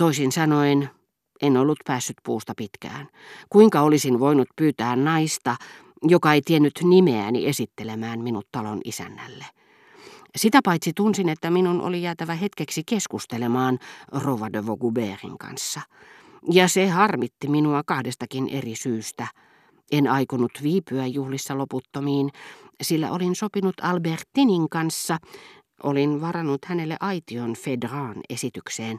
Toisin sanoen, en ollut päässyt puusta pitkään. Kuinka olisin voinut pyytää naista, joka ei tiennyt nimeäni esittelemään minut talon isännälle? Sitä paitsi tunsin, että minun oli jäätävä hetkeksi keskustelemaan Rova de Vaugubertin kanssa. Ja se harmitti minua kahdestakin eri syystä. En aikonut viipyä juhlissa loputtomiin, sillä olin sopinut Albertinin kanssa, olin varannut hänelle aition Fedraan esitykseen,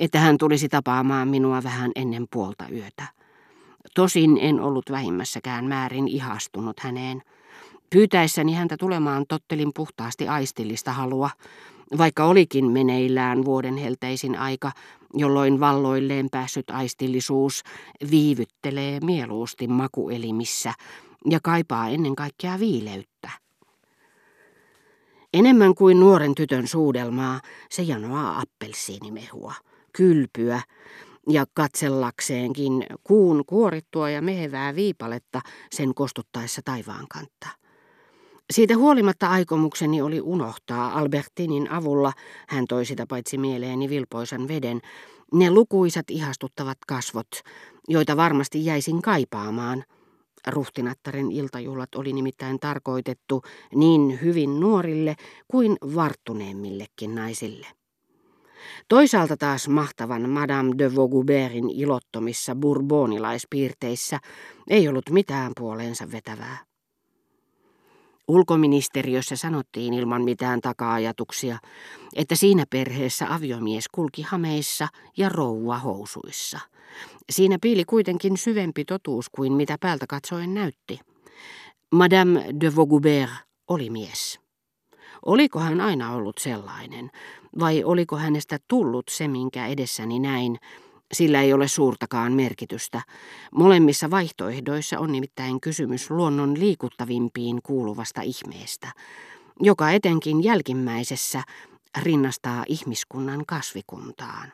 että hän tulisi tapaamaan minua vähän ennen puolta yötä. Tosin en ollut vähimmässäkään määrin ihastunut häneen. Pyytäessäni häntä tulemaan tottelin puhtaasti aistillista halua, vaikka olikin meneillään vuoden helteisin aika, jolloin valloilleen päässyt aistillisuus viivyttelee mieluusti makuelimissä ja kaipaa ennen kaikkea viileyttä. Enemmän kuin nuoren tytön suudelmaa, se janoaa appelsiinimehua, kylpyä ja katsellakseenkin kuun kuorittua ja mehevää viipaletta sen kostuttaessa taivaan kantta. Siitä huolimatta aikomukseni oli unohtaa Albertinin avulla, hän toi sitä paitsi mieleeni vilpoisan veden, ne lukuisat ihastuttavat kasvot, joita varmasti jäisin kaipaamaan. Ruhtinattaren iltajuhlat oli nimittäin tarkoitettu niin hyvin nuorille kuin varttuneemmillekin naisille. Toisaalta taas mahtavan Madame de Vaugubertin ilottomissa bourbonilaispiirteissä ei ollut mitään puoleensa vetävää. Ulkoministeriössä sanottiin ilman mitään taka-ajatuksia, että siinä perheessä aviomies kulki hameissa ja rouva housuissa. Siinä piili kuitenkin syvempi totuus kuin mitä päältä katsoen näytti. Madame de Vaugubert oli mies. Oliko hän aina ollut sellainen, vai oliko hänestä tullut se, minkä edessäni näin, sillä ei ole suurtakaan merkitystä. Molemmissa vaihtoehdoissa on nimittäin kysymys luonnon liikuttavimpiin kuuluvasta ihmeestä, joka etenkin jälkimmäisessä rinnastaa ihmiskunnan kasvikuntaan.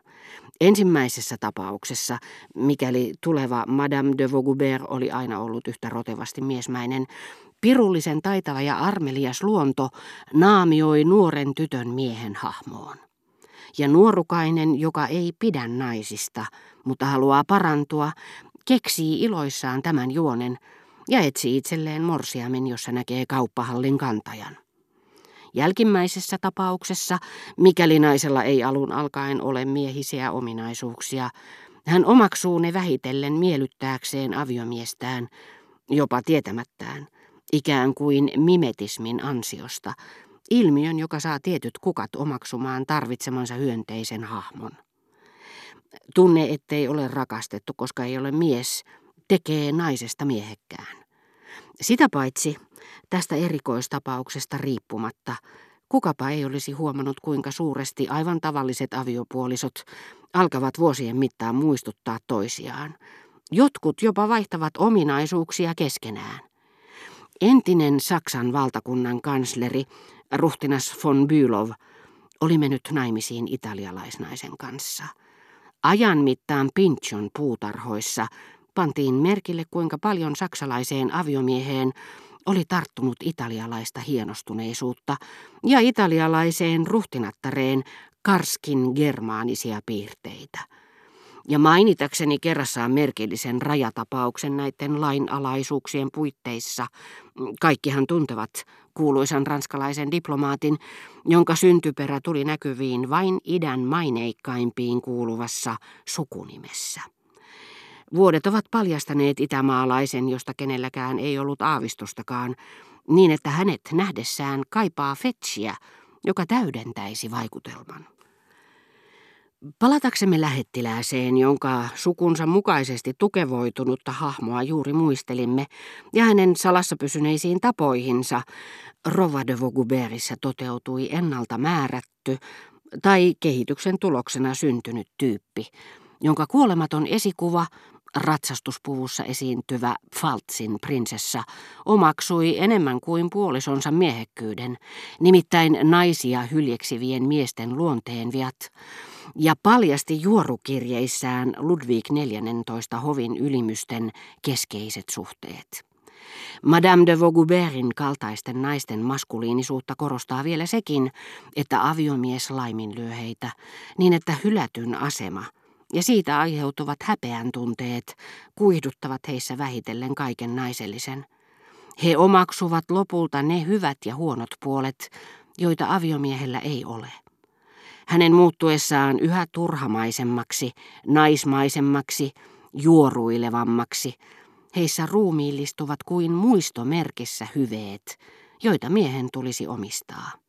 Ensimmäisessä tapauksessa, mikäli tuleva Madame de Vaugubert oli aina ollut yhtä rotevasti miesmäinen, pirullisen taitava ja armelias luonto naamioi nuoren tytön miehen hahmoon ja nuorukainen, joka ei pidä naisista, mutta haluaa parantua, keksii iloissaan tämän juonen ja etsii itselleen morsiamen, jossa näkee kauppahallin kantajan. Jälkimmäisessä tapauksessa, mikäli naisella ei alun alkaen ole miehisiä ominaisuuksia, hän omaksuu ne vähitellen miellyttääkseen aviomiestään, jopa tietämättään, ikään kuin mimetismin ansiosta, Ilmiön, joka saa tietyt kukat omaksumaan tarvitsemansa hyönteisen hahmon. Tunne, ettei ole rakastettu, koska ei ole mies, tekee naisesta miehekkään. Sitä paitsi, tästä erikoistapauksesta riippumatta, kukapa ei olisi huomannut, kuinka suuresti aivan tavalliset aviopuolisot alkavat vuosien mittaan muistuttaa toisiaan. Jotkut jopa vaihtavat ominaisuuksia keskenään. Entinen Saksan valtakunnan kansleri Ruhtinas von Bülow oli mennyt naimisiin italialaisnaisen kanssa. Ajan mittaan Pinchon puutarhoissa pantiin merkille, kuinka paljon saksalaiseen aviomieheen oli tarttunut italialaista hienostuneisuutta ja italialaiseen ruhtinattareen karskin germaanisia piirteitä. Ja mainitakseni kerrassaan merkillisen rajatapauksen näiden lainalaisuuksien puitteissa, kaikkihan tuntevat kuuluisan ranskalaisen diplomaatin, jonka syntyperä tuli näkyviin vain idän maineikkaimpiin kuuluvassa sukunimessä. Vuodet ovat paljastaneet itämaalaisen, josta kenelläkään ei ollut aavistustakaan, niin että hänet nähdessään kaipaa fetsiä, joka täydentäisi vaikutelman. Palataksemme lähettilääseen, jonka sukunsa mukaisesti tukevoitunutta hahmoa juuri muistelimme, ja hänen salassa pysyneisiin tapoihinsa, Rova de toteutui ennalta määrätty tai kehityksen tuloksena syntynyt tyyppi, jonka kuolematon esikuva, ratsastuspuvussa esiintyvä Faltsin prinsessa, omaksui enemmän kuin puolisonsa miehekkyyden, nimittäin naisia hyljeksivien miesten luonteen viat, ja paljasti juorukirjeissään Ludwig XIV hovin ylimysten keskeiset suhteet. Madame de Vaugubertin kaltaisten naisten maskuliinisuutta korostaa vielä sekin, että aviomies laiminlyö heitä, niin että hylätyn asema, ja siitä aiheutuvat häpeän tunteet kuihduttavat heissä vähitellen kaiken naisellisen. He omaksuvat lopulta ne hyvät ja huonot puolet, joita aviomiehellä ei ole. Hänen muuttuessaan yhä turhamaisemmaksi, naismaisemmaksi, juoruilevammaksi, heissä ruumiillistuvat kuin muistomerkissä hyveet, joita miehen tulisi omistaa.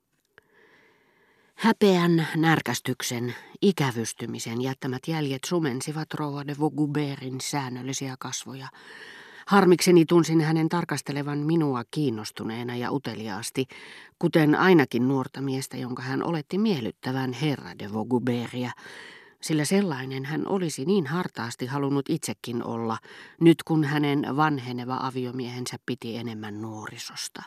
Häpeän, närkästyksen, ikävystymisen jättämät jäljet sumensivat rouva de Vauguberin säännöllisiä kasvoja. Harmikseni tunsin hänen tarkastelevan minua kiinnostuneena ja uteliaasti, kuten ainakin nuorta miestä, jonka hän oletti miellyttävän herra de Vauguberia, sillä sellainen hän olisi niin hartaasti halunnut itsekin olla, nyt kun hänen vanheneva aviomiehensä piti enemmän nuorisosta.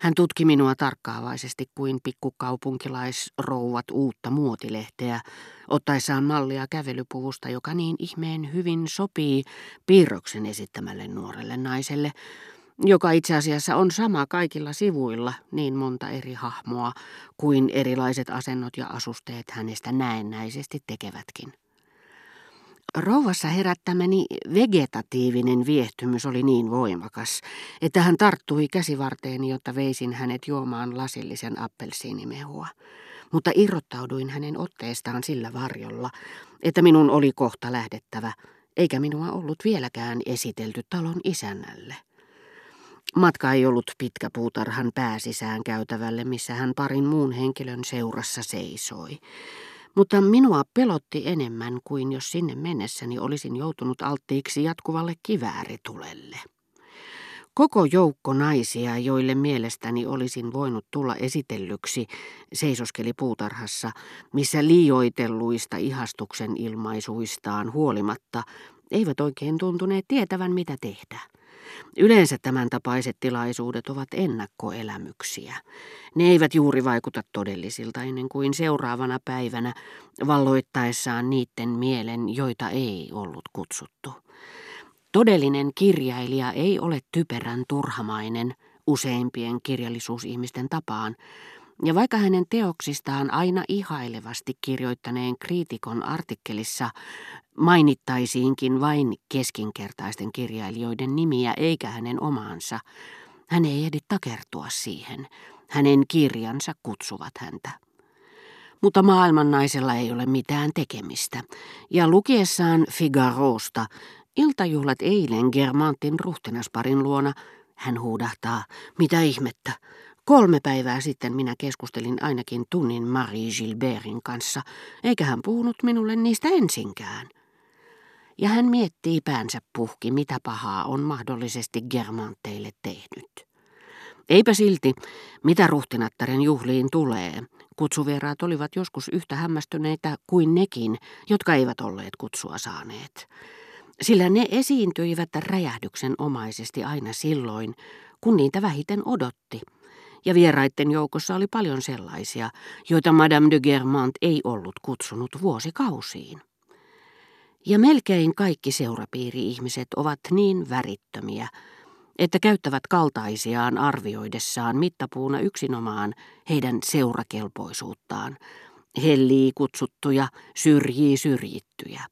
Hän tutki minua tarkkaavaisesti kuin pikkukaupunkilaisrouvat uutta muotilehteä, ottaessaan mallia kävelypuvusta, joka niin ihmeen hyvin sopii piirroksen esittämälle nuorelle naiselle, joka itse asiassa on sama kaikilla sivuilla, niin monta eri hahmoa kuin erilaiset asennot ja asusteet hänestä näennäisesti tekevätkin. Rouvassa herättämäni vegetatiivinen viehtymys oli niin voimakas, että hän tarttui käsivarteeni, jotta veisin hänet juomaan lasillisen appelsiinimehua. Mutta irrottauduin hänen otteestaan sillä varjolla, että minun oli kohta lähdettävä, eikä minua ollut vieläkään esitelty talon isännälle. Matka ei ollut pitkä puutarhan pääsisään käytävälle, missä hän parin muun henkilön seurassa seisoi. Mutta minua pelotti enemmän kuin jos sinne mennessäni olisin joutunut alttiiksi jatkuvalle kivääritulelle. Koko joukko naisia, joille mielestäni olisin voinut tulla esitellyksi, seisoskeli puutarhassa, missä liioitelluista ihastuksen ilmaisuistaan huolimatta eivät oikein tuntuneet tietävän mitä tehdä. Yleensä tämän tapaiset tilaisuudet ovat ennakkoelämyksiä. Ne eivät juuri vaikuta todellisilta ennen kuin seuraavana päivänä valloittaessaan niiden mielen, joita ei ollut kutsuttu. Todellinen kirjailija ei ole typerän turhamainen useimpien kirjallisuusihmisten tapaan, ja vaikka hänen teoksistaan aina ihailevasti kirjoittaneen kriitikon artikkelissa mainittaisiinkin vain keskinkertaisten kirjailijoiden nimiä eikä hänen omaansa, hän ei ehdi takertua siihen. Hänen kirjansa kutsuvat häntä. Mutta maailman naisella ei ole mitään tekemistä, ja lukiessaan Figarosta iltajuhlat eilen Germantin ruhtenasparin luona, hän huudahtaa, mitä ihmettä, Kolme päivää sitten minä keskustelin ainakin tunnin Marie Gilbertin kanssa, eikä hän puhunut minulle niistä ensinkään. Ja hän miettii päänsä puhki, mitä pahaa on mahdollisesti Germanteille tehnyt. Eipä silti, mitä ruhtinattaren juhliin tulee. Kutsuvieraat olivat joskus yhtä hämmästyneitä kuin nekin, jotka eivät olleet kutsua saaneet. Sillä ne esiintyivät räjähdyksen omaisesti aina silloin, kun niitä vähiten odotti – ja vieraiden joukossa oli paljon sellaisia, joita Madame de Germant ei ollut kutsunut vuosikausiin. Ja melkein kaikki seurapiiri-ihmiset ovat niin värittömiä, että käyttävät kaltaisiaan arvioidessaan mittapuuna yksinomaan heidän seurakelpoisuuttaan, hellii kutsuttuja, syrjii syrjittyjä.